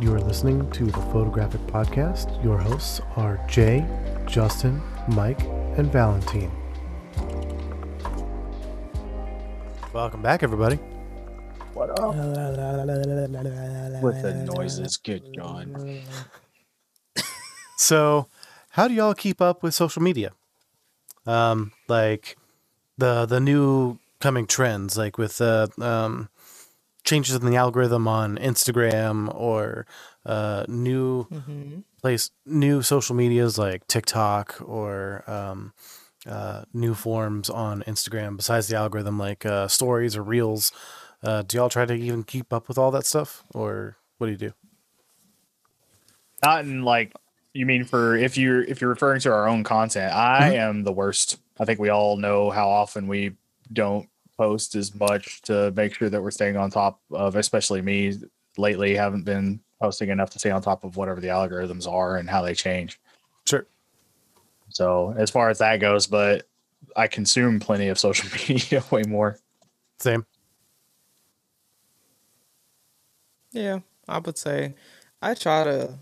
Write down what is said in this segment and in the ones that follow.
You are listening to the Photographic Podcast. Your hosts are Jay, Justin, Mike, and Valentine. Welcome back, everybody. What up? With the noises, good John. So, how do y'all keep up with social media? Um, like the the new coming trends, like with the um, changes in the algorithm on Instagram or uh, new place, new social medias like TikTok or um, uh, new forms on Instagram. Besides the algorithm, like uh, stories or reels, uh, do y'all try to even keep up with all that stuff, or what do you do? Not in like you mean for if you're if you're referring to our own content. I am the worst. I think we all know how often we don't post as much to make sure that we're staying on top of. Especially me lately, haven't been posting enough to stay on top of whatever the algorithms are and how they change. Sure. So as far as that goes, but I consume plenty of social media way more. Same. Yeah, I would say I try to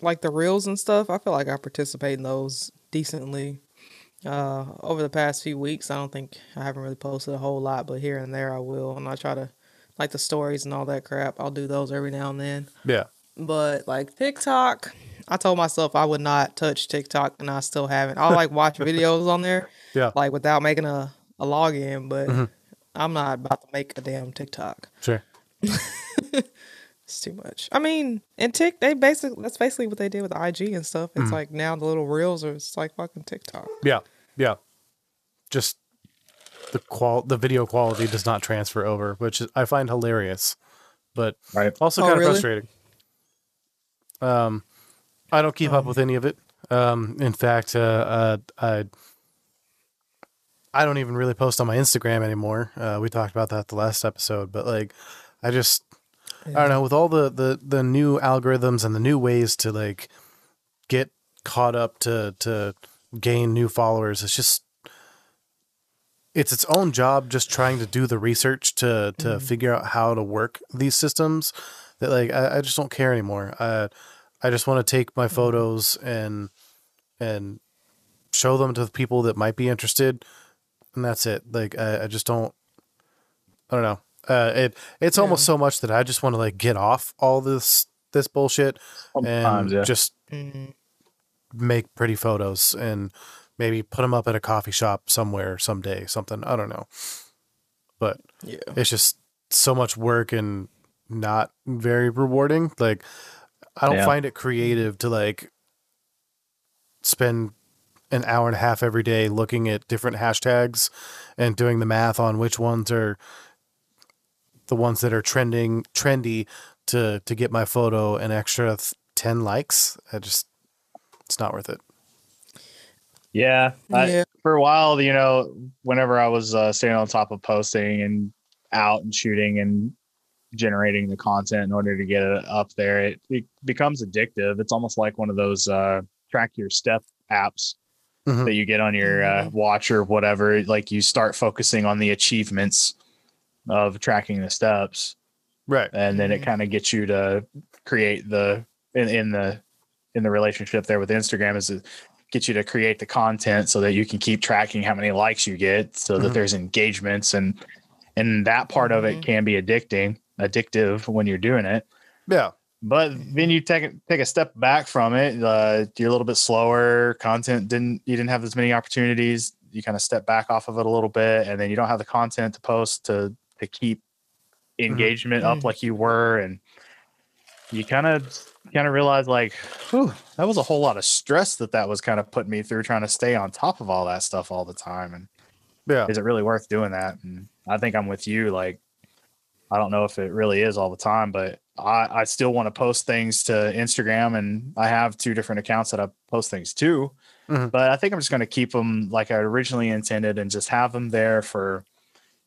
like the reels and stuff. I feel like I participate in those decently. Uh, over the past few weeks, I don't think I haven't really posted a whole lot, but here and there I will, and I try to like the stories and all that crap. I'll do those every now and then. Yeah. But like TikTok, I told myself I would not touch TikTok, and I still haven't. I'll like watch videos on there, Yeah. like without making a a login, but Mhm. I'm not about to make a damn TikTok. Sure. It's too much. I mean, and Tik they basically that's basically what they did with IG and stuff. It's like now the little reels are it's like fucking TikTok. Yeah, yeah. Just the qual the video quality does not transfer over, which I find hilarious, but Right. also Oh, kind of really? frustrating. Um, I don't keep up with any of it. Um, in fact, uh, uh, I I don't even really post on my Instagram anymore. Uh, we talked about that the last episode, but like, I just I don't know with all the the the new algorithms and the new ways to like get caught up to to gain new followers. It's just it's its own job just trying to do the research to to figure out how to work these systems that like I, I just don't care anymore. I I just want to take my photos and and show them to the people that might be interested and that's it. Like I, I just don't I don't know. Uh it it's almost so much that I just want to like get off all this this bullshit and yeah. just Mhm. Make pretty photos and maybe put them up at a coffee shop somewhere someday, something. I don't know. But Yeah. it's just so much work and not very rewarding. Like I don't Yeah. find it creative to like spend an hour and a half every day looking at different hashtags and doing the math on which ones are the ones that are trending trendy to to get my photo an extra th- 10 likes. I just it's not worth it. Yeah, I, Yeah. for a while, you know, whenever I was uh, staying on top of posting and out and shooting and generating the content in order to get it up there, it, it becomes addictive. It's almost like one of those uh, track your step apps Mhm. that you get on your uh, watch or whatever. Like you start focusing on the achievements of tracking the steps, Right. and then it Mhm. kind of gets you to create the in, in the in the relationship there with Instagram is to get you to create the content so that you can keep tracking how many likes you get so that Mhm. there's engagements and and that part of it Mhm. can be addicting addictive when you're doing it Yeah. but then you take take a step back from it uh, you're a little bit slower content didn't you didn't have as many opportunities you kind of step back off of it a little bit and then you don't have the content to post to to keep engagement up Mhm. like you were and you kind of kind of realize like whew, that was a whole lot of stress that that was kind of putting me through trying to stay on top of all that stuff all the time and Yeah. is it really worth doing that and i think i'm with you like i don't know if it really is all the time but i i still want to post things to instagram and i have two different accounts that i post things to Mhm. but i think i'm just going to keep them like i originally intended and just have them there for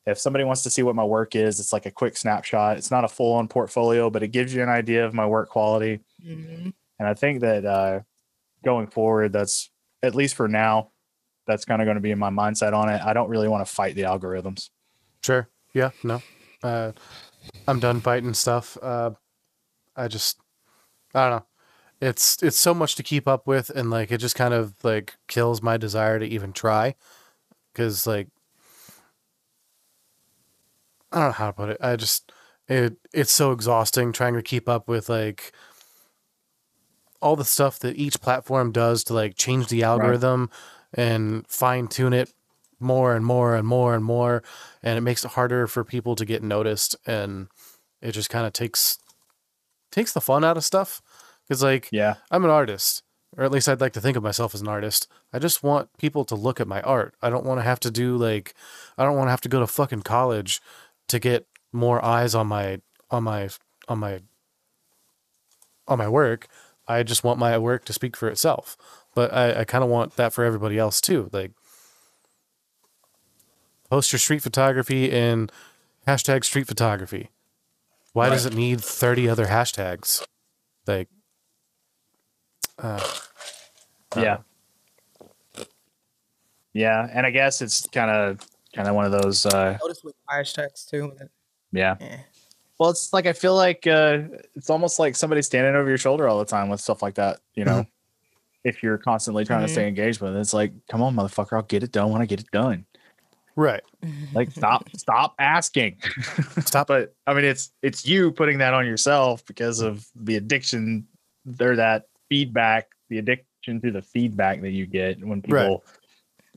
if somebody wants to see what my work is it's like a quick snapshot it's not a full on portfolio but it gives you an idea of my work quality Mhm. and I think that uh, going forward, that's at least for now, that's kind of going to be in my mindset on it. I don't really want to fight the algorithms. Sure. Yeah. No. Uh, I'm done fighting stuff. Uh, I just I don't know. It's it's so much to keep up with, and like it just kind of like kills my desire to even try, because like I don't know how to put it. I just it it's so exhausting trying to keep up with like all the stuff that each platform does to like change the algorithm and fine tune it more and more and more and more and it makes it harder for people to get noticed and it just kind of takes takes the fun out of stuff because like Yeah. i'm an artist or at least i'd like to think of myself as an artist i just want people to look at my art i don't want to have to do like i don't want to have to go to fucking college to get more eyes on my on my on my on my work i just want my work to speak for itself. But i, I kind of want that for everybody else too like post your street photography and hashtag street photography. Why does it need 30 other hashtags? Like uh, Yeah. Yeah, and I guess it's kind of kind of one of those. uh Notice with hashtags too. that- Yeah. eh. Well, it's like I feel like uh it's almost like somebody standing over your shoulder all the time with stuff like that. You know, if you're constantly trying to stay engaged with it, it's like, come on, motherfucker, I'll get it done when I get it done. right Like, stop, stop asking. Stop. but I mean, it's it's you putting that on yourself because of the addiction or that feedback, the addiction to the feedback that you get when people Right.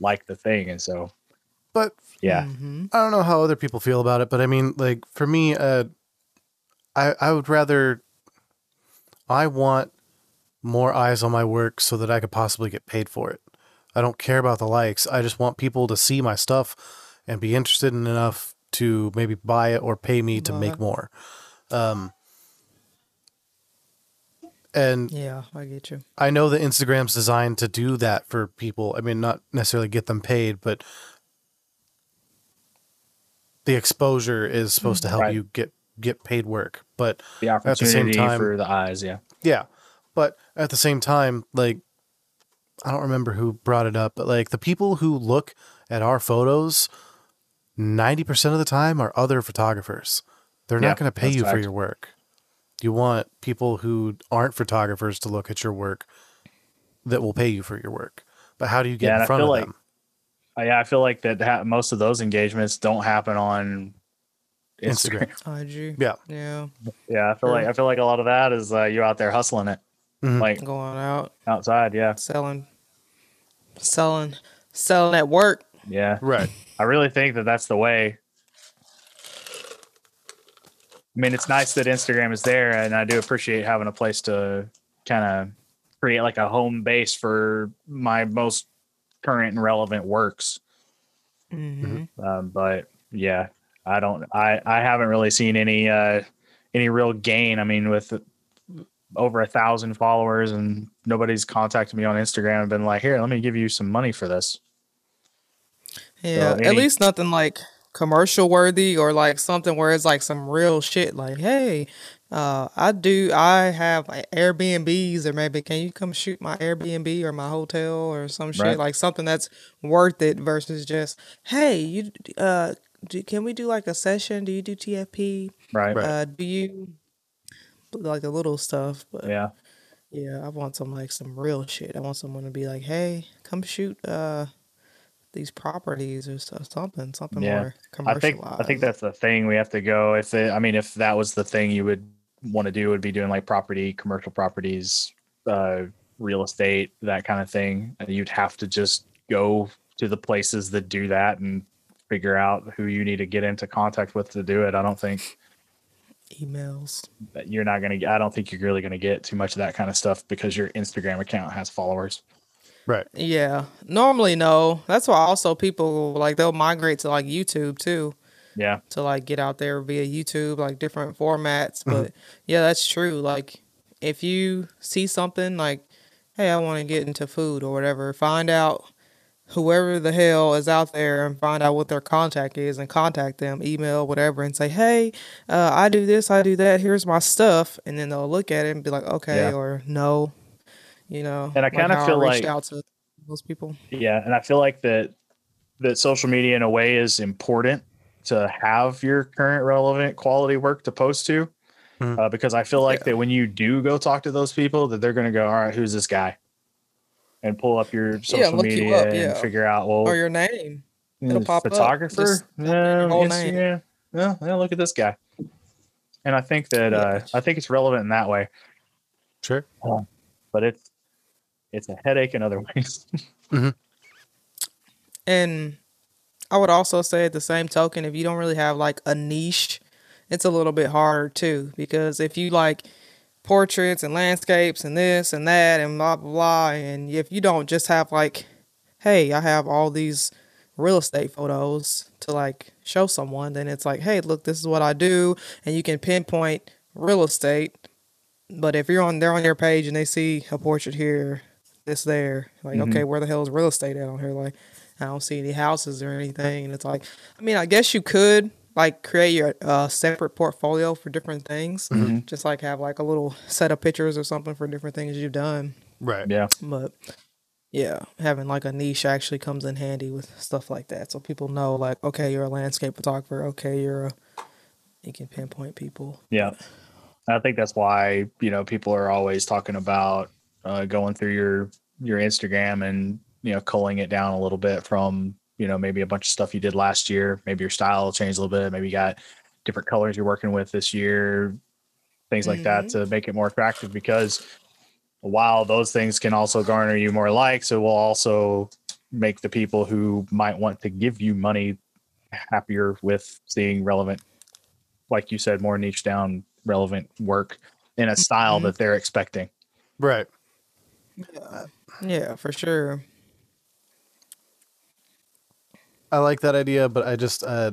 like the thing, and so but yeah, Mhm. I don't know how other people feel about it, but I mean, like for me, uh, I I would rather. I want more eyes on my work so that I could possibly get paid for it. I don't care about the likes. I just want people to see my stuff and be interested in enough to maybe buy it or pay me to make Buy. more. Um, and Yeah, I get you. I know that Instagram's designed to do that for people. I mean, not necessarily get them paid, but the exposure is supposed to help Right. you get get paid work. But the the same time- for the eyes, yeah, yeah, but at the same time, like I don't remember who brought it up, but like the people who look at our photos, ninety percent of the time are other photographers. They're Yeah, not going to pay you for your work. You want people who aren't photographers to look at your work that will pay you for your work. But how do you get Yeah, in front of like- them? Uh, yeah. I feel like that ha- most of those engagements don't happen on Instagram. Instagram. IG. Yeah. Yeah. Yeah, I feel like I feel like a lot of that is uh, you out there hustling it, Mhm. like Going out, outside. Yeah, selling, selling, selling at work. yeah. Right. I really think that that's the way. I mean, it's nice that Instagram is there, and I do appreciate having a place to kind of create like a home base for my most current and relevant works. hmm Um, but yeah, I don't. I I haven't really seen any uh any real gain. I mean, with over a thousand followers and nobody's contacted me on Instagram and been like, "Here, let me give you some money for this." Yeah. any- At least nothing like commercial worthy or like something where it's like some real shit. Like, hey, uh, I do. I have Airbnbs, or maybe can you come shoot my Airbnb or my hotel or some shit Right. like something that's worth it versus just, hey, you, uh, do, can we do like a session? Do you do TFP? Right. Right. Uh, do you like the little stuff? But Yeah. Yeah, I want some like some real shit. I want someone to be like, "Hey, come shoot uh these properties or so- something, something Yeah. more I think I think that's the thing we have to go. If it, I mean, if that was the thing you would want to do, would be doing like property, commercial properties, uh, real estate, that kind of thing. And you'd have to just go to the places that do that and figure out who you need to get into contact with to do it. I don't think emails. that you're not gonna. I don't think you're really gonna get too much of that kind of stuff because your Instagram account has followers. Right. Yeah, normally no. That's why also people like they'll migrate to like YouTube too Yeah, to like get out there via YouTube, like different formats. Mm-hmm. But yeah, that's true. Like if you see something like, hey, I want to get into food or whatever, find out whoever the hell is out there and find out what their contact is and contact them, email, whatever, and say, hey, uh, I do this, I do that. Here's my stuff, and then they'll look at it and be like, okay, Yeah. or no, you know. And I kinda how feel reached like- out to those people. Yeah, and I feel like that that social media in a way is important to have your current relevant quality work to post to Mhm. uh, because I feel like Yeah. that when you do go talk to those people, that they're going to go, all right, who's this guy? And pull up your social look you media up, and yeah. figure out, well, or your name. it'll mm, pop up, photographer. just type in yeah, whole name. yeah, yeah, yeah, Look at this guy. And I think that uh, I think it's relevant in that way, Sure. but it's it's a headache in other ways. And I would also say at the same token, if you don't really have like a niche, it's a little bit harder too. Because if you like portraits and landscapes and this and that and blah blah blah, and if you don't just have like, hey, I have all these real estate photos to like show someone, then it's like, hey, look, this is what I do, and you can pinpoint real estate. But if you're on they're on your page and they see a portrait here, this there, like, Mhm. okay, where the hell is real estate at on here? Like, I don't see any houses or anything. And it's like, I mean, I guess you could like create your uh, separate portfolio for different things. Mhm. Just like have like a little set of pictures or something for different things you've done. Right. yeah, But yeah, having like a niche actually comes in handy with stuff like that. So people know like, okay, you're a landscape photographer. Okay, you're a, you can pinpoint people. yeah. I think that's why you know people are always talking about uh, going through your your Instagram and you know culling it down a little bit from you know maybe a bunch of stuff you did last year. Maybe your style changed a little bit. Maybe you got different colors you're working with this year, things like that to make it more attractive. Because while those things can also garner you more likes, it will also make the people who might want to give you money happier with seeing relevant, like you said, more niche down relevant work in a style Mhm. that they're expecting. Right. Yeah. Yeah, for sure. I like that idea, but I just uh,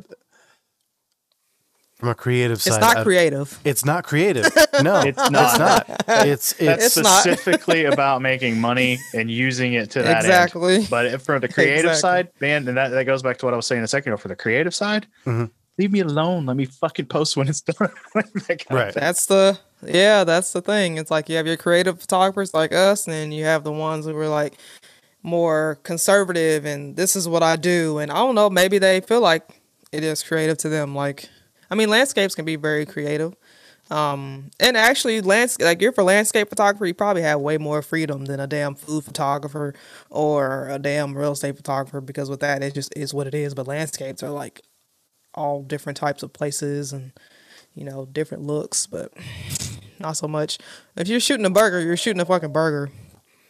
from a creative side, It's not I- creative. It's not creative. No, It's it's not. not. It's That's it's It's not. specifically about making money and using it to that end. Exactly. But if for the creative Exactly. side, man, and that, that goes back to what I was saying a second ago. For the creative side, Mhm. leave me alone. Let me fucking post when it's done. That right. That's the yeah, that's the thing. It's like you have your creative photographers like us, and then you have the ones who are like more conservative and this is what I do. And I don't know, maybe they feel like it is creative to them. Like I mean landscapes can be very creative. Um and actually landscape like you're for landscape photographer, you probably have way more freedom than a damn food photographer or a damn real estate photographer because with that it just is what it is. But landscapes are like all different types of places and you know, different looks, but not so much. If you're shooting a burger, you're shooting a fucking burger.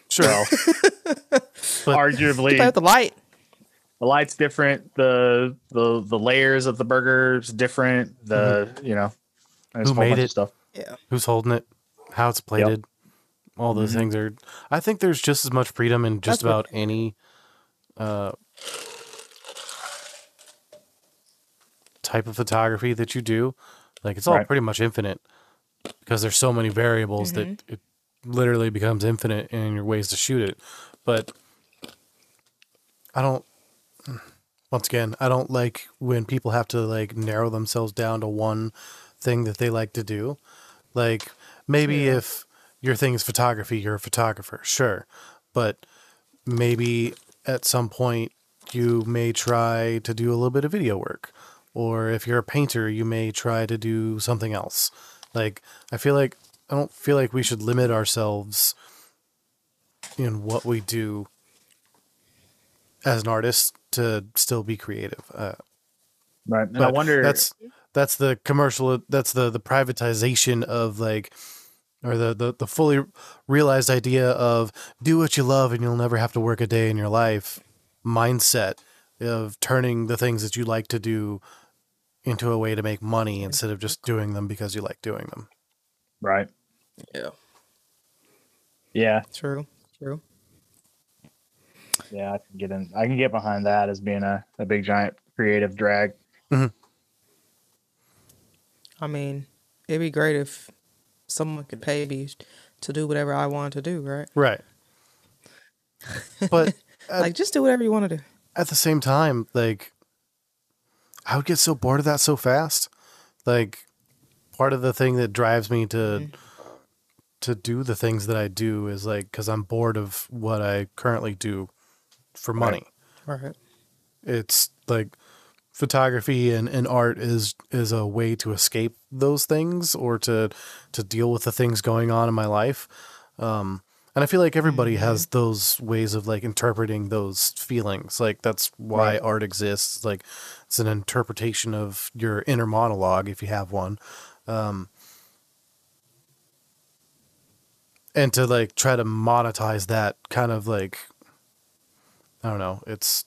Sure. Well, arguably, Play the light. the light's different. The the the layers of the burgers different. The you know, Who made it? Stuff. Yeah. Who's holding it? How it's plated? All those Mhm. things are. I think there's just as much freedom in just That's what- about any uh, type of photography that you do. Like it's all Right. pretty much infinite because there's so many variables that it literally becomes infinite in your ways to shoot it. But I don't. Once again, I don't like when people have to like narrow themselves down to one thing that they like to do. Like maybe Yeah. if your thing is photography, you're a photographer, sure. But maybe at some point you may try to do a little bit of video work. Or if you're a painter, you may try to do something else. Like I feel like I don't feel like we should limit ourselves in what we do as an artist to still be creative. Uh, Right. And I wonder. that's that's the commercial that's the the privatization of like or the, the the fully realized idea of do what you love and you'll never have to work a day in your life mindset of turning the things that you like to do into a way to make money instead of just doing them because you like doing them. right. Yeah. Yeah. True. True. Yeah. I can get in. I can get behind that as being a, a big giant creative drag. Mm-hmm. I mean, it'd be great if someone could pay me to do whatever I want to do, right? Right. But at, like just do whatever you want to do. at the same time, like I would get so bored of that so fast. Like part of the thing that drives me to mm-hmm. To do the things that I do is like cuz I'm bored of what I currently do for money. Right. It's like photography and, and art is is a way to escape those things or to to deal with the things going on in my life. Um, and I feel like everybody has those ways of like interpreting those feelings. Like that's why Right. art exists. Like it's an interpretation of your inner monologue if you have one. Um, and to like try to monetize that kind of like I don't know, it's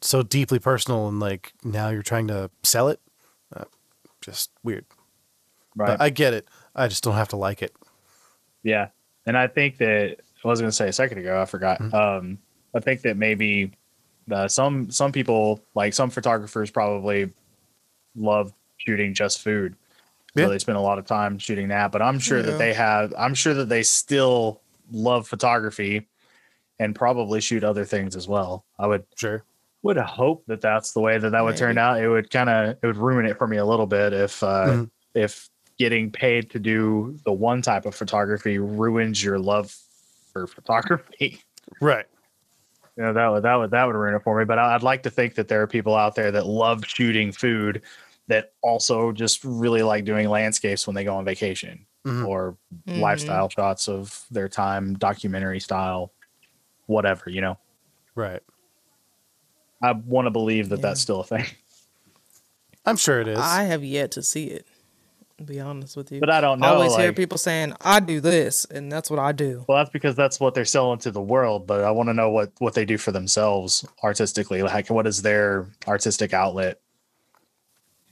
so deeply personal and like now you're trying to sell it. Uh, just weird. Right. But I get it. I just don't have to like it. Yeah. And I think that I was going to say a second ago, I forgot. Mhm. Um, I think that maybe uh, some some people, like some photographers, probably love shooting just food. So Yeah. they spend a lot of time shooting that. But I'm sure Yeah. that they have. I'm sure that they still love photography and probably shoot other things as well. I would Sure. would hope that that's the way that that would turn out. It would kind of it would ruin it for me a little bit if uh, Mhm. if getting paid to do the one type of photography ruins your love for photography. Right. You know that would that would that would ruin it for me. But I'd like to think that there are people out there that love shooting food that also just really like doing landscapes when they go on vacation Mhm. or Mhm. lifestyle shots of their time, documentary style, whatever. You know, Right. I want to believe that Yeah. that's still a thing. I'm sure it is. I have yet to see it. To be honest with you, But I don't know. I always hear people saying, "I do this," and that's what I do. Well, that's because that's what they're selling to the world. But I want to know what what they do for themselves artistically. Like, what is their artistic outlet?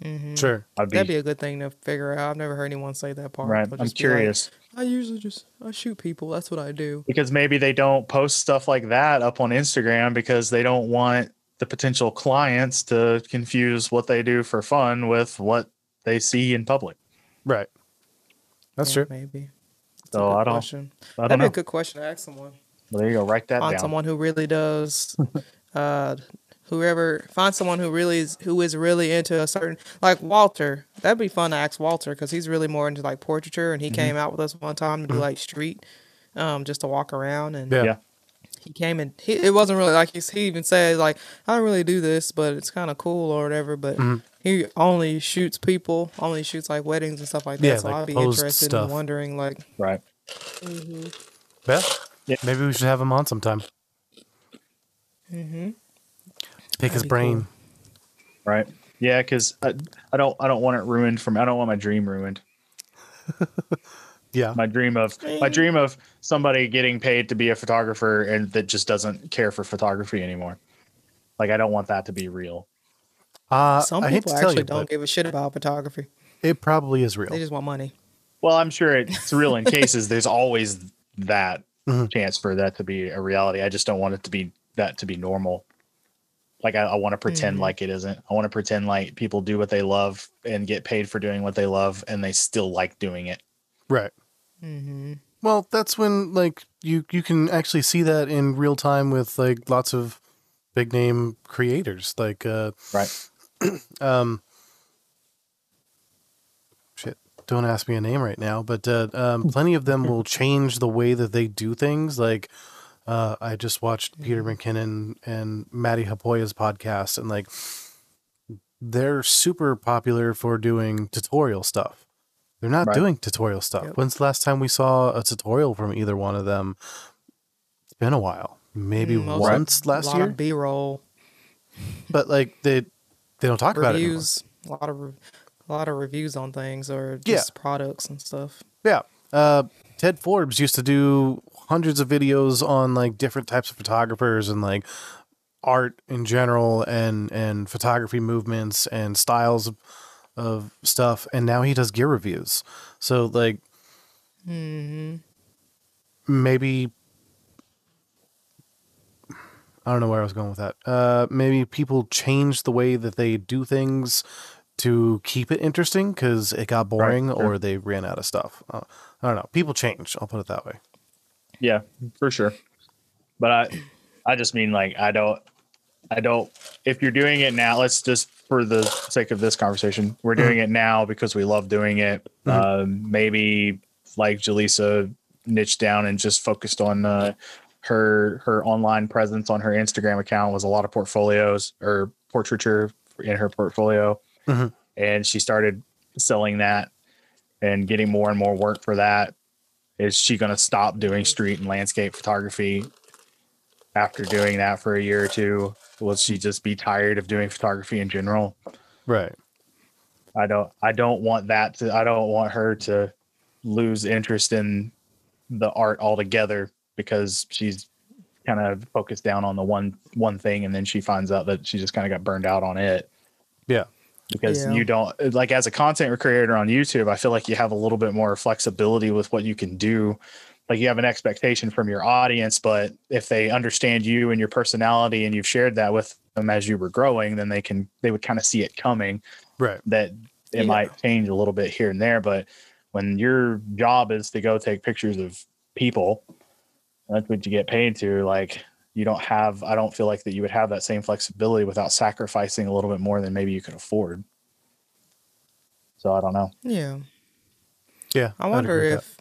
Hmm sure. I'd be, That'd be a good thing to figure out. I've never heard anyone say that part. right. I'm just like, curious I usually just I shoot people. That's what I do. because maybe they don't post stuff like that up on Instagram because they don't want the potential clients to confuse what they do for fun with what they see in public. Right. That's Yeah, true. Maybe. That's So a good I don't- question. I That'd don't be a good question to ask someone. Well, there you go. Write that Find down. someone who really does. uh, whoever find someone who really is who is really into a certain like Walter. That'd be fun to ask Walter because he's really more into like portraiture, and he Mm-hmm. came out with us one time to do like street, um, just to walk around and Yeah. Yeah. he came and he, it wasn't really like he's, he even said like I don't really do this, but it's kind of cool or whatever. But Mhm. he only shoots people, only shoots like weddings and stuff like that. Yeah, so like I'd be interested stuff. in wondering like, Right. Beth Yeah. Maybe we should have him on sometime. hmm Pick his That'd be brain. Right. Yeah. Because I, I don't I don't want it ruined from I don't want my dream ruined. Yeah. my dream of my dream of somebody getting paid to be a photographer and that just doesn't care for photography anymore. Like I don't want that to be real. Uh, some I hate people to tell actually you, don't give a shit about photography. it probably is real. They just want money. Well, I'm sure it's real in cases. There's always that Mhm. chance for that to be a reality. I just don't want it to be that to be normal. Like I, I want to pretend Mhm. like it isn't. I want to pretend like people do what they love and get paid for doing what they love, and they still like doing it. Right. hmm Well, that's when like you you can actually see that in real time with like lots of big name creators like uh Right. um shit don't ask me a name right now but uh, um, plenty of them will change the way that they do things like uh, i just watched peter mckinnon and Matti Haapoja's podcast and like they're super popular for doing tutorial stuff they're not Right. doing tutorial stuff Yep. when's the last time we saw a tutorial from either one of them it's been a while maybe Mm, once a last lot year B roll but like they they don't talk about it anymore. reviews, a lot of re- a lot of reviews on things or Yeah. just products and stuff. Yeah. Uh, Ted Forbes used to do hundreds of videos on like different types of photographers and like art in general and and photography movements and styles of, of stuff and now he does gear reviews. So like hmm maybe I don't know where I was going with that. Uh, maybe people change the way that they do things to keep it interesting because it got boring sure. or they ran out of stuff. Uh, I don't know. People change. I'll put it that way. Yeah, for sure. But I I just mean like I don't I don't if you're doing it now, let's just for the sake of this conversation, we're doing it now because we love doing it. Mhm. Um, maybe like Jaleesa niched down and just focused on uh, her her online presence on her Instagram account was a lot of portfolios or portraiture in her portfolio, Mhm. and she started selling that and getting more and more work for that. Is she going to stop doing street and landscape photography after doing that for a year or two? Will she just be tired of doing photography in general? Right. I don't I don't want that to I don't want her to lose interest in the art altogether because she's kind of focused down on the one one thing and then she finds out that she just kind of got burned out on it Yeah. Because Yeah. you don't like as a content creator on YouTube I feel like you have a little bit more flexibility with what you can do like you have an expectation from your audience but if they understand you and your personality and you've shared that with them as you were growing then they can they would kind of see it coming Right. that it Yeah. might change a little bit here and there but when your job is to go take pictures of people that's what you get paid to like you don't have i don't feel like that you would have that same flexibility without sacrificing a little bit more than maybe you could afford so i don't know Yeah. Yeah. I wonder agree with if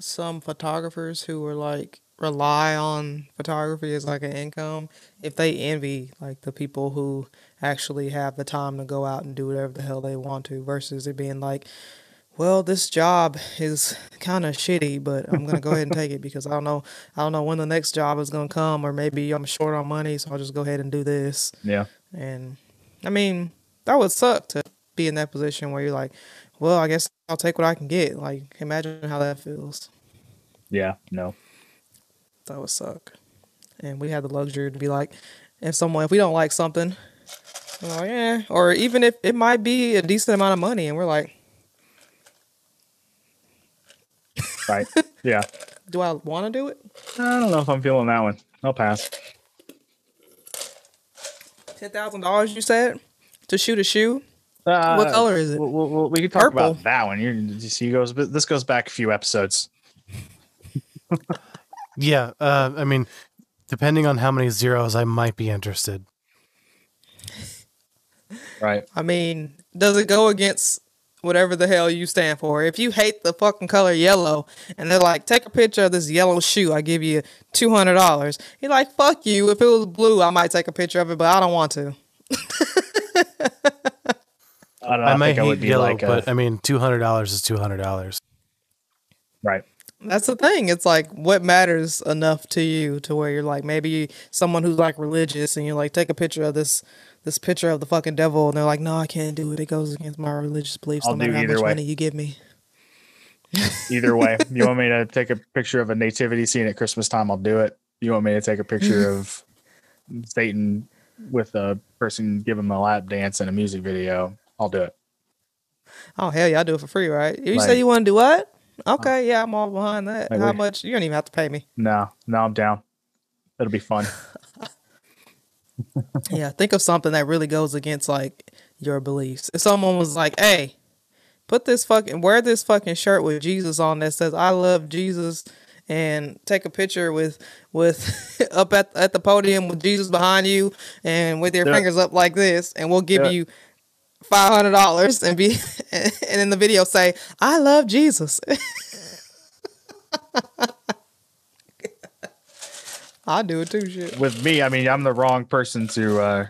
some photographers who are like rely on photography as like an income, if they envy like the people who actually have the time to go out and do whatever the hell they want to versus it being like, well, this job is kind of shitty, but I'm gonna go ahead and take it because I don't know, I don't know when the next job is gonna come, or maybe I'm short on money, so I'll just go ahead and do this. yeah And I mean, that would suck to be in that position where you're like, well, I guess I'll take what I can get. Like, imagine how that feels. yeah no That would suck. And we had the luxury to be like, if someone, if we don't like something, we're like, yeah, or even if it might be a decent amount of money, and we're like, right yeah do I want to do it? i don't know if i'm feeling that one i'll pass Ten thousand dollars, you said, to shoot a shoe. uh, What color is it? we we we we can talk Purple. about that one you you see goes but this goes back a few episodes. Yeah. Uh, I mean, depending on how many zeros, I might be interested. right I mean, does it go against whatever the hell you stand for? If you hate the fucking color yellow and they're like, take a picture of this yellow shoe, I give you two hundred dollars. You're like, fuck you. If it was blue, I might take a picture of it, but I don't want to. i don't know I, i, might think i hate would be yellow, like but I mean, two hundred dollars is two hundred dollars. right That's the thing. It's like what matters enough to you to where you're like maybe someone who's like religious and you're like take a picture of this this picture of the fucking devil and they're like no I can't do it. It goes against my religious beliefs I'll no matter do how either much way. money you give me. Either way, you want me to take a picture of a nativity scene at Christmas time? I'll do it. You want me to take a picture of Satan with a person giving him a lap dance in a music video? I'll do it. Oh hell yeah, I'll do it for free, right? You Like- say you want to do what? Okay, yeah, I'm all behind that. Like How we- much? You don't even have to pay me. No, no, I'm down. It'll be fun. yeah, think of something that really goes against like your beliefs. If someone was like, "Hey, put this fucking wear this fucking shirt with Jesus on that says I love Jesus," and take a picture with with up at at the podium with Jesus behind you and with your it. fingers up like this, and we'll give it. you five hundred dollars and be and in the video say, "I love Jesus." I do it too. Shit. With me, I mean, I'm the wrong person to uh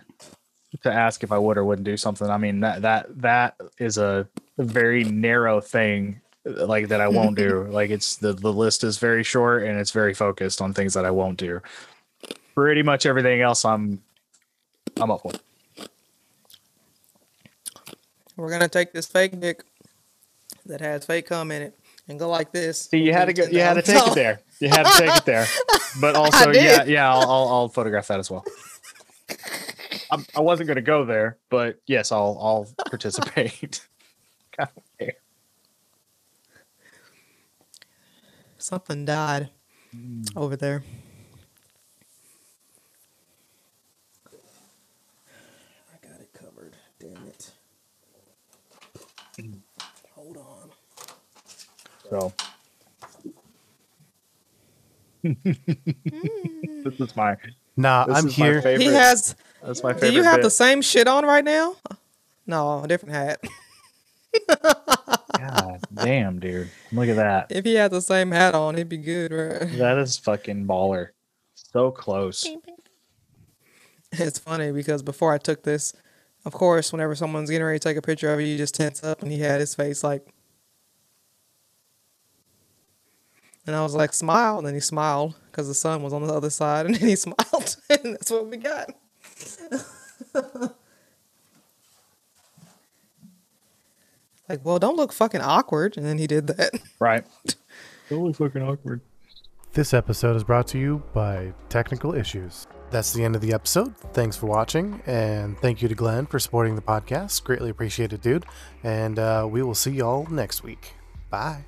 to ask if I would or wouldn't do something. I mean, that that that is a very narrow thing like that I won't do. like it's the the list is very short and it's very focused on things that I won't do. Pretty much everything else I'm I'm up for. We're gonna take this fake dick that has fake cum in it and go like this. See, you had to go, you had to take it there. You had to take it there. But also, yeah, yeah, I'll, I'll I'll photograph that as well. I'm, I wasn't going to go there, but yes, I'll I'll participate. Something died mm. over there. I got it covered. Damn it. Hold on. So hmm. this is my Nah, this I'm is here. favorite. He has. that's my favorite. Do you have bit. the same shit on right now? No, a different hat. God damn, dude! Look at that. If he had the same hat on, he'd be good, right? That is fucking baller. So close. It's funny because before I took this, of course, whenever someone's getting ready to take a picture of you, you just tense up, and he had his face like. And I was like, smile. And then he smiled because the sun was on the other side. And then he smiled. and that's what we got. like, well, don't look fucking awkward. And then he did that. Right. don't look fucking awkward. This episode is brought to you by Technical Issues. That's the end of the episode. Thanks for watching, and thank you to Glenn for supporting the podcast. Greatly appreciated, dude. And uh, we will see y'all next week. Bye.